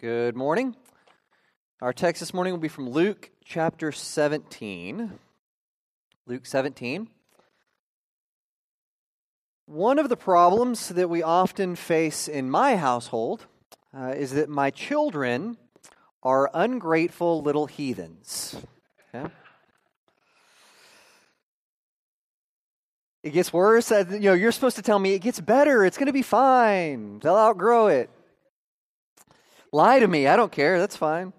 Good morning. Our text this morning will be from Luke chapter 17. Luke 17. One of the problems that we often face in my household uh, is that my children are ungrateful little heathens. Okay? It gets worse. You know, you're supposed to tell me it gets better. It's going to be fine. They'll outgrow it. Lie to me. I don't care. That's fine.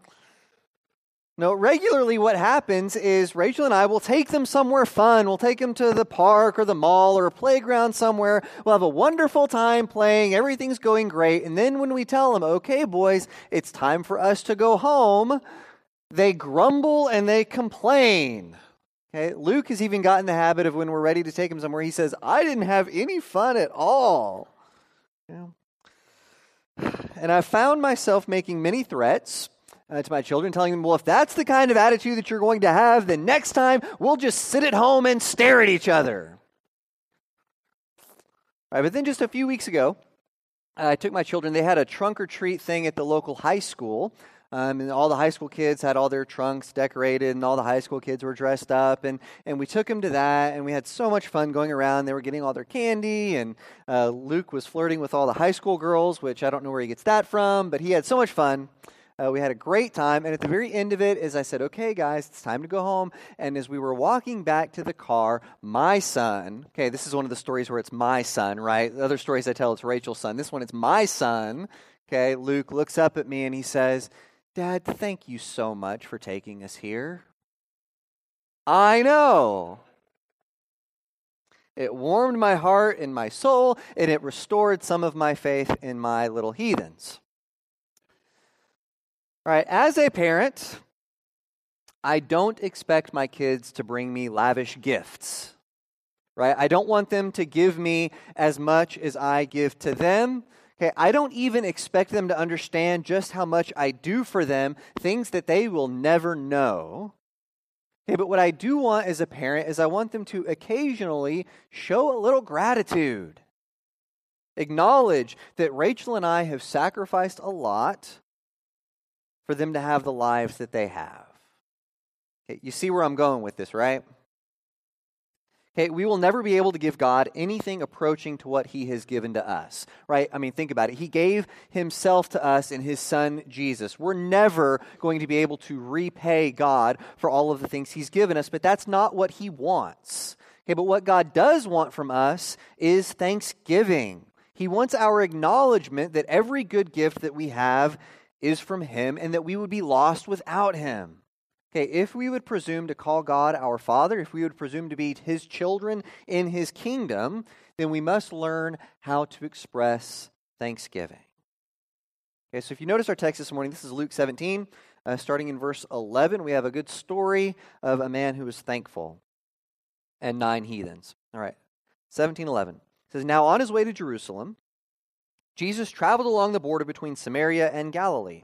No, regularly what happens is Rachel and I will take them somewhere fun. We'll take them to the park or the mall or a playground somewhere. We'll have a wonderful time playing. Everything's going great. And then when we tell them, okay, boys, it's time for us to go home, they grumble and they complain. Okay, Luke has even gotten the habit of when we're ready to take him somewhere, he says, I didn't have any fun at all. Yeah. And I found myself making many threats uh, to my children, telling them, well, if that's the kind of attitude that you're going to have, then next time we'll just sit at home and stare at each other. Right, but then just a few weeks ago, I took my children, they had a trunk or treat thing at the local high school. Um, and all the high school kids had all their trunks decorated, and all the high school kids were dressed up. And, and we took them to that, and we had so much fun going around. They were getting all their candy, and uh, Luke was flirting with all the high school girls, which I don't know where he gets that from, but he had so much fun. Uh, we had a great time. And at the very end of it, as I said, okay, guys, it's time to go home. And as we were walking back to the car, my son, okay, this is one of the stories where it's my son, right? The other stories I tell, it's Rachel's son. This one, it's my son. Okay, Luke looks up at me and he says, Dad, thank you so much for taking us here. I know. It warmed my heart and my soul, and it restored some of my faith in my little heathens. All right, as a parent, I don't expect my kids to bring me lavish gifts. Right? I don't want them to give me as much as I give to them. Okay, I don't even expect them to understand just how much I do for them, things that they will never know. Okay, but what I do want as a parent is I want them to occasionally show a little gratitude. Acknowledge that Rachel and I have sacrificed a lot for them to have the lives that they have. Okay, you see where I'm going with this, right? Okay, we will never be able to give God anything approaching to what He has given to us, right? I mean, think about it. He gave Himself to us in His Son Jesus. We're never going to be able to repay God for all of the things He's given us, but that's not what He wants. Okay, but what God does want from us is thanksgiving. He wants our acknowledgement that every good gift that we have is from Him and that we would be lost without Him. Okay, if we would presume to call God our Father, if we would presume to be His children in His kingdom, then we must learn how to express thanksgiving. Okay, so if you notice our text this morning, this is Luke 17. Uh, starting in verse 11, we have a good story of a man who was thankful and nine heathens. All right, 1711. It says, Now on his way to Jerusalem, Jesus traveled along the border between Samaria and Galilee.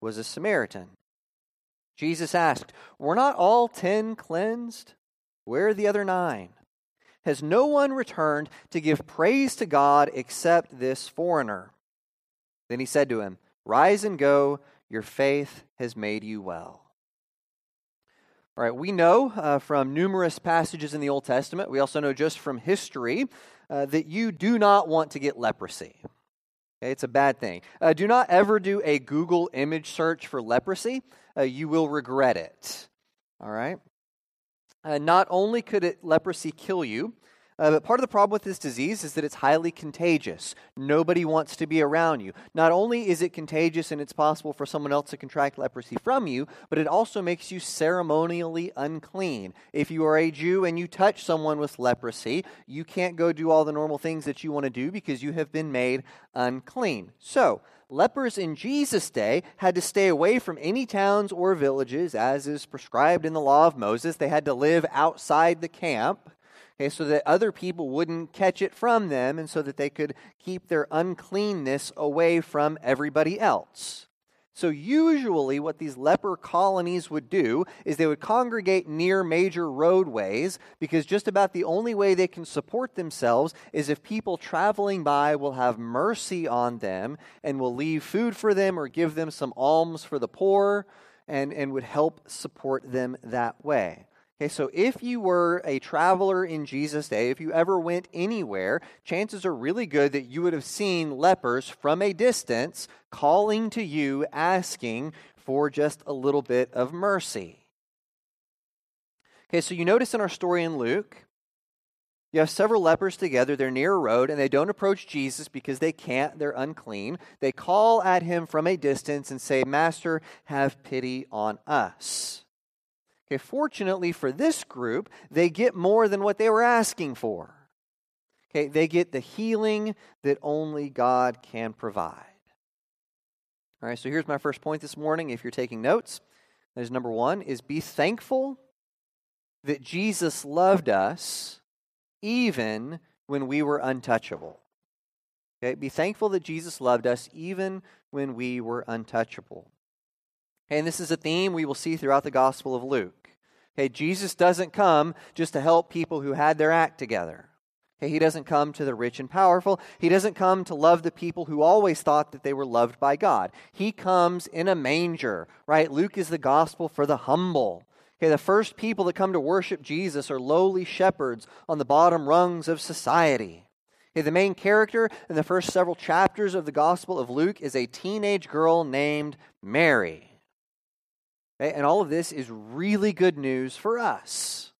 was a Samaritan. Jesus asked, Were not all ten cleansed? Where are the other nine? Has no one returned to give praise to God except this foreigner? Then he said to him, Rise and go, your faith has made you well. All right, we know uh, from numerous passages in the Old Testament, we also know just from history, uh, that you do not want to get leprosy. Okay, it's a bad thing. Uh, do not ever do a Google image search for leprosy. Uh, you will regret it. All right? Uh, not only could it, leprosy kill you, Uh, but part of the problem with this disease is that it's highly contagious. Nobody wants to be around you. Not only is it contagious and it's possible for someone else to contract leprosy from you, but it also makes you ceremonially unclean. If you are a Jew and you touch someone with leprosy, you can't go do all the normal things that you want to do because you have been made unclean. So, lepers in Jesus' day had to stay away from any towns or villages, as is prescribed in the law of Moses. They had to live outside the camp okay, so that other people wouldn't catch it from them and so that they could keep their uncleanness away from everybody else. So, usually, what these leper colonies would do is they would congregate near major roadways because just about the only way they can support themselves is if people traveling by will have mercy on them and will leave food for them or give them some alms for the poor and, and would help support them that way. Okay, so if you were a traveler in Jesus' day, if you ever went anywhere, chances are really good that you would have seen lepers from a distance calling to you, asking for just a little bit of mercy. Okay, so you notice in our story in Luke, you have several lepers together. They're near a road, and they don't approach Jesus because they can't. They're unclean. They call at him from a distance and say, Master, have pity on us. Okay, fortunately for this group, they get more than what they were asking for. Okay, they get the healing that only God can provide. All right, so here's my first point this morning. If you're taking notes, there's number one is be thankful that Jesus loved us even when we were untouchable. Okay, be thankful that Jesus loved us even when we were untouchable. And this is a theme we will see throughout the Gospel of Luke. Okay, Jesus doesn't come just to help people who had their act together. Okay, he doesn't come to the rich and powerful. He doesn't come to love the people who always thought that they were loved by God. He comes in a manger, right? Luke is the gospel for the humble. Okay, the first people that come to worship Jesus are lowly shepherds on the bottom rungs of society. Okay, the main character in the first several chapters of the Gospel of Luke is a teenage girl named Mary. And all of this is really good news for us.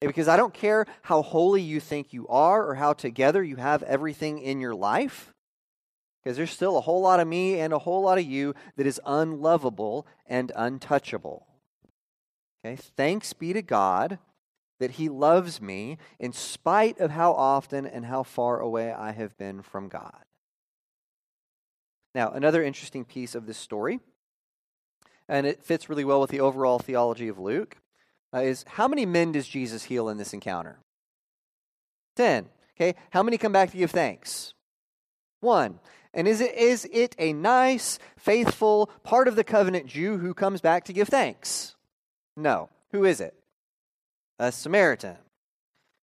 Because I don't care how holy you think you are or how together you have everything in your life, because there's still a whole lot of me and a whole lot of you that is unlovable and untouchable. Okay? Thanks be to God that He loves me in spite of how often and how far away I have been from God. Now, another interesting piece of this story and it fits really well with the overall theology of Luke, uh, is how many men does Jesus heal in this encounter? Ten. Okay, how many come back to give thanks? One. And is it, is it a nice, faithful, part of the covenant Jew who comes back to give thanks? No. Who is it? A Samaritan.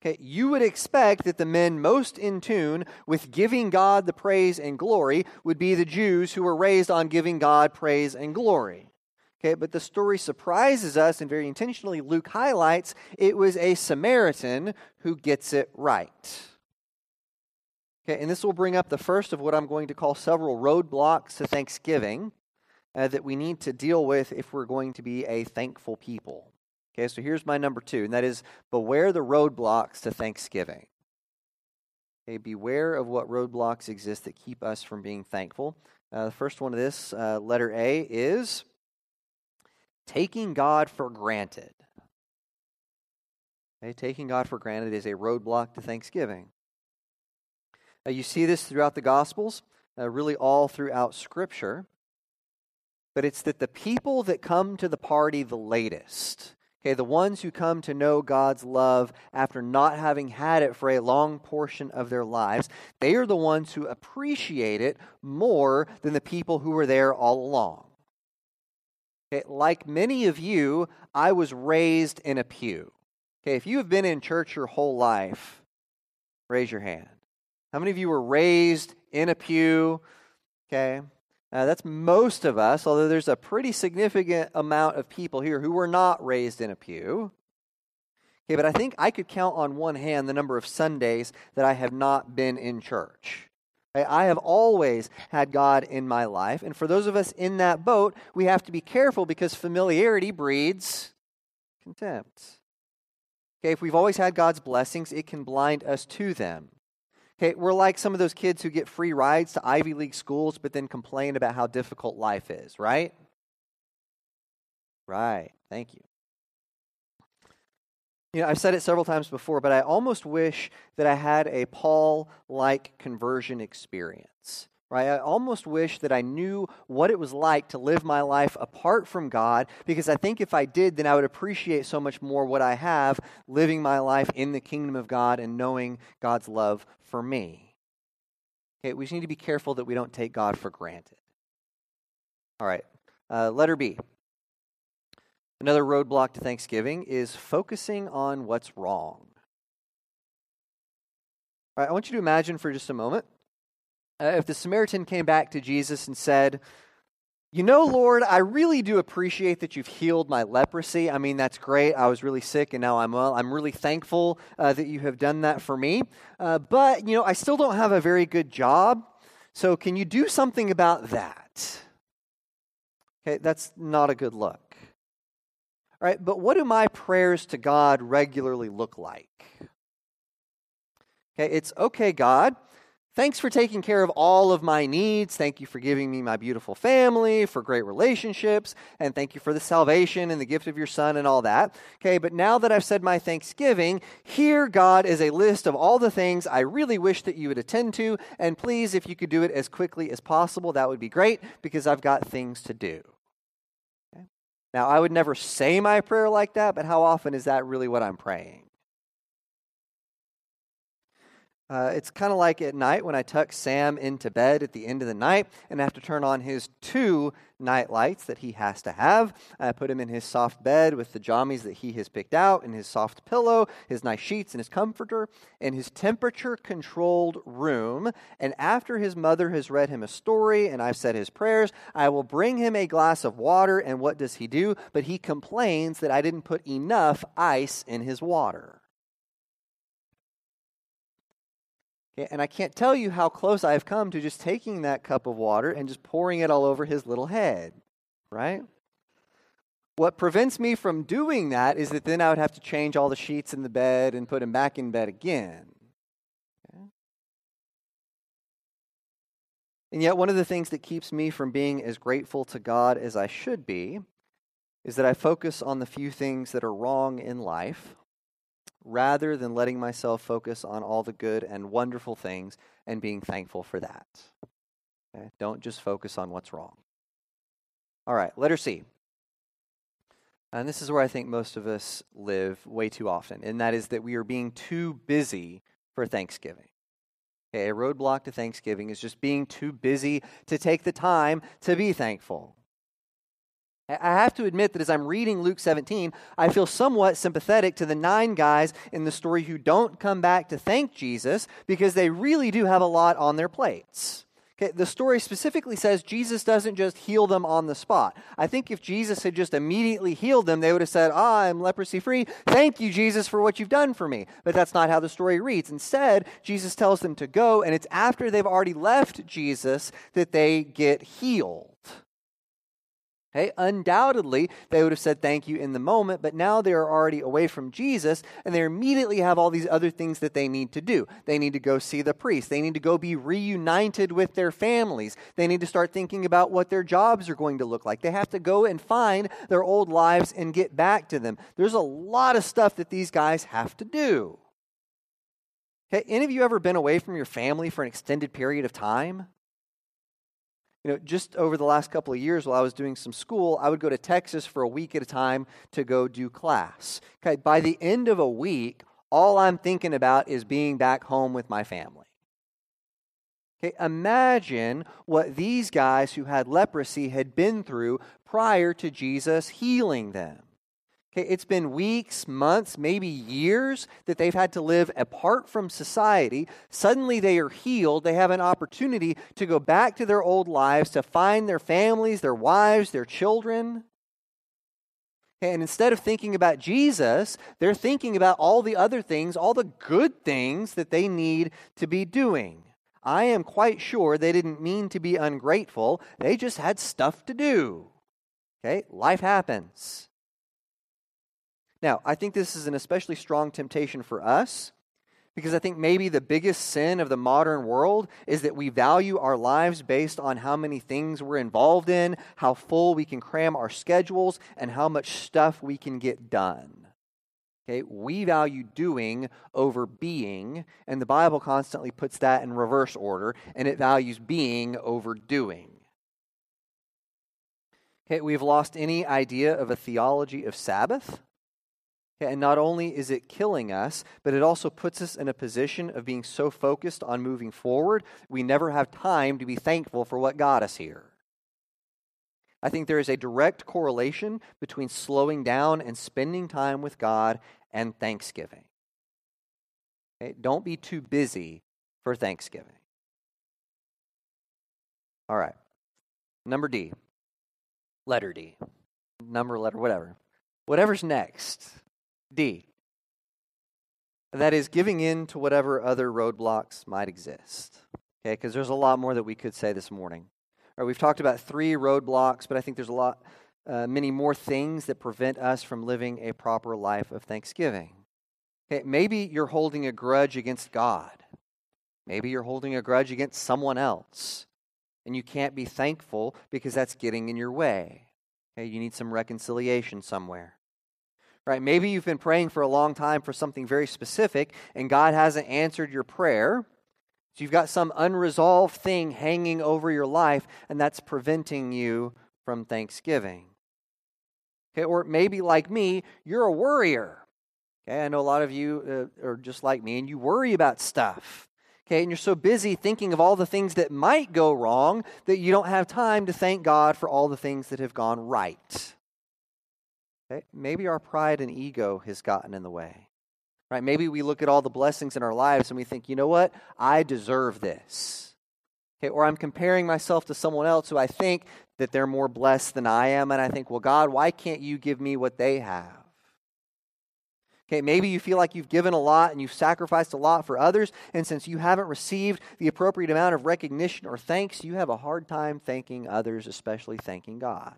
Okay, you would expect that the men most in tune with giving God the praise and glory would be the Jews who were raised on giving God praise and glory. Okay, but the story surprises us, and very intentionally, Luke highlights it was a Samaritan who gets it right. Okay, and this will bring up the first of what I'm going to call several roadblocks to Thanksgiving uh, that we need to deal with if we're going to be a thankful people. Okay, so here's my number two, and that is beware the roadblocks to Thanksgiving. Okay, beware of what roadblocks exist that keep us from being thankful. Uh, the first one of this, uh, letter A, is taking God for granted. Okay, taking God for granted is a roadblock to thanksgiving. Uh, you see this throughout the Gospels, uh, really all throughout Scripture. But it's that the people that come to the party the latest, okay, the ones who come to know God's love after not having had it for a long portion of their lives, they are the ones who appreciate it more than the people who were there all along. Okay, like many of you, I was raised in a pew. Okay, if you have been in church your whole life, raise your hand. How many of you were raised in a pew? Okay, uh, that's most of us, although there's a pretty significant amount of people here who were not raised in a pew. Okay, but I think I could count on one hand the number of Sundays that I have not been in church. I have always had God in my life. And for those of us in that boat, we have to be careful because familiarity breeds contempt. Okay, if we've always had God's blessings, it can blind us to them. Okay, we're like some of those kids who get free rides to Ivy League schools but then complain about how difficult life is, right? Right. Thank you. You know, I've said it several times before, but I almost wish that I had a Paul like conversion experience. Right? I almost wish that I knew what it was like to live my life apart from God because I think if I did, then I would appreciate so much more what I have living my life in the kingdom of God and knowing God's love for me. Okay, we just need to be careful that we don't take God for granted. All right, uh, letter B. Another roadblock to Thanksgiving is focusing on what's wrong. All right, I want you to imagine for just a moment uh, if the Samaritan came back to Jesus and said, You know, Lord, I really do appreciate that you've healed my leprosy. I mean, that's great. I was really sick and now I'm well. I'm really thankful uh, that you have done that for me. Uh, but, you know, I still don't have a very good job. So can you do something about that? Okay, that's not a good look. Right, but what do my prayers to God regularly look like? Okay, it's okay, God. Thanks for taking care of all of my needs. Thank you for giving me my beautiful family, for great relationships, and thank you for the salvation and the gift of your son and all that. Okay, but now that I've said my thanksgiving, here, God, is a list of all the things I really wish that you would attend to. And please, if you could do it as quickly as possible, that would be great because I've got things to do. Now, I would never say my prayer like that, but how often is that really what I'm praying? Uh, it's kind of like at night when I tuck Sam into bed at the end of the night and I have to turn on his two night lights that he has to have. I put him in his soft bed with the jammies that he has picked out, and his soft pillow, his nice sheets, and his comforter, in his temperature controlled room. And after his mother has read him a story and I've said his prayers, I will bring him a glass of water. And what does he do? But he complains that I didn't put enough ice in his water. And I can't tell you how close I've come to just taking that cup of water and just pouring it all over his little head, right? What prevents me from doing that is that then I would have to change all the sheets in the bed and put him back in bed again. Okay? And yet, one of the things that keeps me from being as grateful to God as I should be is that I focus on the few things that are wrong in life rather than letting myself focus on all the good and wonderful things and being thankful for that. Okay? Don't just focus on what's wrong. All right, letter C. And this is where I think most of us live way too often, and that is that we are being too busy for Thanksgiving. Okay, a roadblock to Thanksgiving is just being too busy to take the time to be thankful. I have to admit that as I'm reading Luke 17, I feel somewhat sympathetic to the nine guys in the story who don't come back to thank Jesus because they really do have a lot on their plates. Okay, the story specifically says Jesus doesn't just heal them on the spot. I think if Jesus had just immediately healed them, they would have said, Ah, I'm leprosy free. Thank you, Jesus, for what you've done for me. But that's not how the story reads. Instead, Jesus tells them to go, and it's after they've already left Jesus that they get healed. Okay, undoubtedly, they would have said thank you in the moment, but now they are already away from Jesus and they immediately have all these other things that they need to do. They need to go see the priest. They need to go be reunited with their families. They need to start thinking about what their jobs are going to look like. They have to go and find their old lives and get back to them. There's a lot of stuff that these guys have to do. Okay, any of you ever been away from your family for an extended period of time? You know, just over the last couple of years while I was doing some school, I would go to Texas for a week at a time to go do class. Okay, by the end of a week, all I'm thinking about is being back home with my family. Okay, imagine what these guys who had leprosy had been through prior to Jesus healing them. Okay, it's been weeks, months, maybe years that they've had to live apart from society. Suddenly they are healed. They have an opportunity to go back to their old lives, to find their families, their wives, their children. And instead of thinking about Jesus, they're thinking about all the other things, all the good things that they need to be doing. I am quite sure they didn't mean to be ungrateful, they just had stuff to do. Okay, life happens. Now, I think this is an especially strong temptation for us because I think maybe the biggest sin of the modern world is that we value our lives based on how many things we're involved in, how full we can cram our schedules, and how much stuff we can get done. Okay, we value doing over being, and the Bible constantly puts that in reverse order, and it values being over doing. Okay, we've lost any idea of a theology of Sabbath. And not only is it killing us, but it also puts us in a position of being so focused on moving forward, we never have time to be thankful for what got us here. I think there is a direct correlation between slowing down and spending time with God and Thanksgiving. Okay? Don't be too busy for Thanksgiving. All right. Number D. Letter D. Number, letter, whatever. Whatever's next. D. That is giving in to whatever other roadblocks might exist. Okay, because there's a lot more that we could say this morning. Right, we've talked about three roadblocks, but I think there's a lot, uh, many more things that prevent us from living a proper life of thanksgiving. Okay, maybe you're holding a grudge against God. Maybe you're holding a grudge against someone else, and you can't be thankful because that's getting in your way. Okay, you need some reconciliation somewhere right? Maybe you've been praying for a long time for something very specific and God hasn't answered your prayer. So you've got some unresolved thing hanging over your life and that's preventing you from thanksgiving. Okay, or maybe like me, you're a worrier. Okay, I know a lot of you uh, are just like me and you worry about stuff. Okay, and you're so busy thinking of all the things that might go wrong that you don't have time to thank God for all the things that have gone right. Okay? Maybe our pride and ego has gotten in the way. Right? Maybe we look at all the blessings in our lives and we think, you know what? I deserve this. Okay? Or I'm comparing myself to someone else who I think that they're more blessed than I am. And I think, well, God, why can't you give me what they have? Okay, maybe you feel like you've given a lot and you've sacrificed a lot for others, and since you haven't received the appropriate amount of recognition or thanks, you have a hard time thanking others, especially thanking God.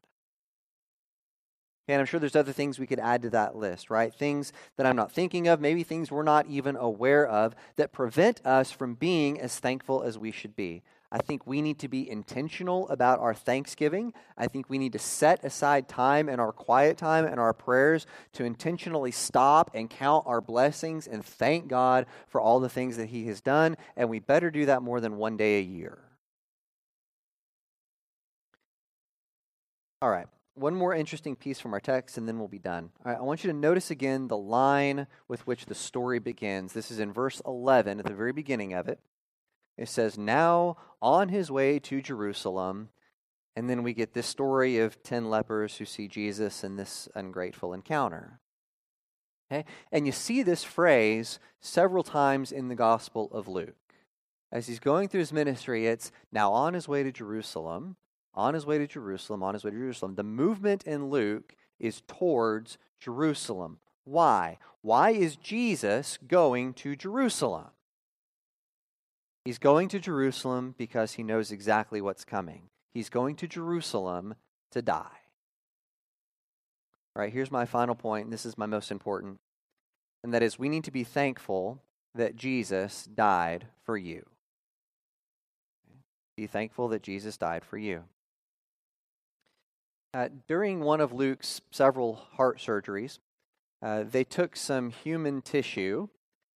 And I'm sure there's other things we could add to that list, right? Things that I'm not thinking of, maybe things we're not even aware of that prevent us from being as thankful as we should be. I think we need to be intentional about our thanksgiving. I think we need to set aside time in our quiet time and our prayers to intentionally stop and count our blessings and thank God for all the things that He has done. And we better do that more than one day a year. All right one more interesting piece from our text, and then we'll be done. I want you to notice again the line with which the story begins. This is in verse 11, at the very beginning of it. It says, Now on his way to Jerusalem, and then we get this story of 10 lepers who see Jesus in this ungrateful encounter. Okay? And you see this phrase several times in the Gospel of Luke. As he's going through his ministry, it's now on his way to Jerusalem on his way to Jerusalem, on his way to Jerusalem. The movement in Luke is towards Jerusalem. Why? Why is Jesus going to Jerusalem? He's going to Jerusalem because he knows exactly what's coming. He's going to Jerusalem to die. All right, here's my final point, and this is my most important. And that is, we need to be thankful that Jesus died for you. Be thankful that Jesus died for you. Uh, during one of Luke's several heart surgeries, uh, they took some human tissue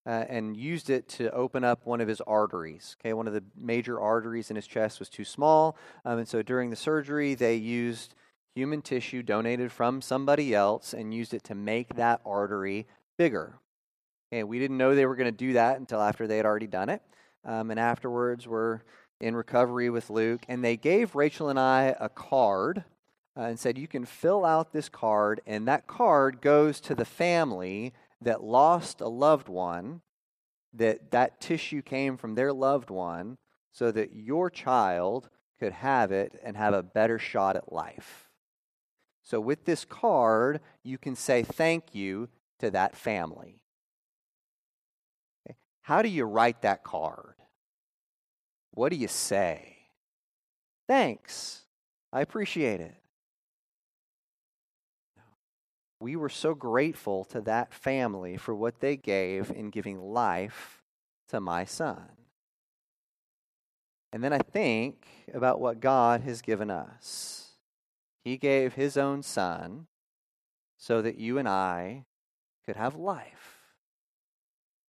uh, and used it to open up one of his arteries. Okay, one of the major arteries in his chest was too small, um, and so during the surgery, they used human tissue donated from somebody else and used it to make that artery bigger. Okay, we didn't know they were going to do that until after they had already done it, um, and afterwards, we're in recovery with Luke, and they gave Rachel and I a card uh, and said, You can fill out this card, and that card goes to the family that lost a loved one, that that tissue came from their loved one, so that your child could have it and have a better shot at life. So, with this card, you can say thank you to that family. How do you write that card? What do you say? Thanks. I appreciate it. We were so grateful to that family for what they gave in giving life to my son. And then I think about what God has given us. He gave his own son so that you and I could have life.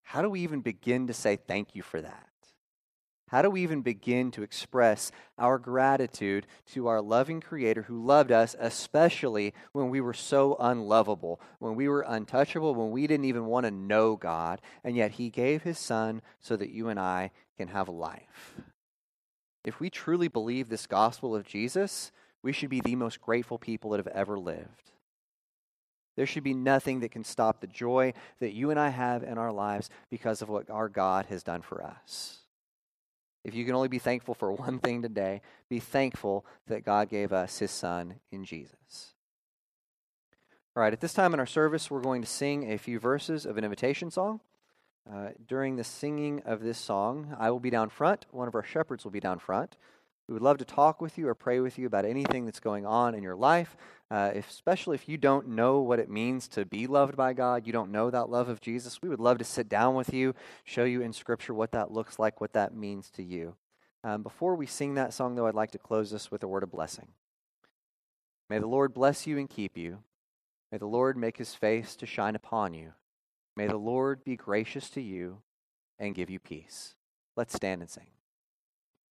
How do we even begin to say thank you for that? How do we even begin to express our gratitude to our loving Creator who loved us, especially when we were so unlovable, when we were untouchable, when we didn't even want to know God, and yet He gave His Son so that you and I can have life? If we truly believe this gospel of Jesus, we should be the most grateful people that have ever lived. There should be nothing that can stop the joy that you and I have in our lives because of what our God has done for us. If you can only be thankful for one thing today, be thankful that God gave us his son in Jesus. All right, at this time in our service, we're going to sing a few verses of an invitation song. Uh, during the singing of this song, I will be down front. One of our shepherds will be down front. We would love to talk with you or pray with you about anything that's going on in your life, uh, if, especially if you don't know what it means to be loved by God, you don't know that love of Jesus. We would love to sit down with you, show you in Scripture what that looks like, what that means to you. Um, before we sing that song, though, I'd like to close this with a word of blessing. May the Lord bless you and keep you. May the Lord make his face to shine upon you. May the Lord be gracious to you and give you peace. Let's stand and sing.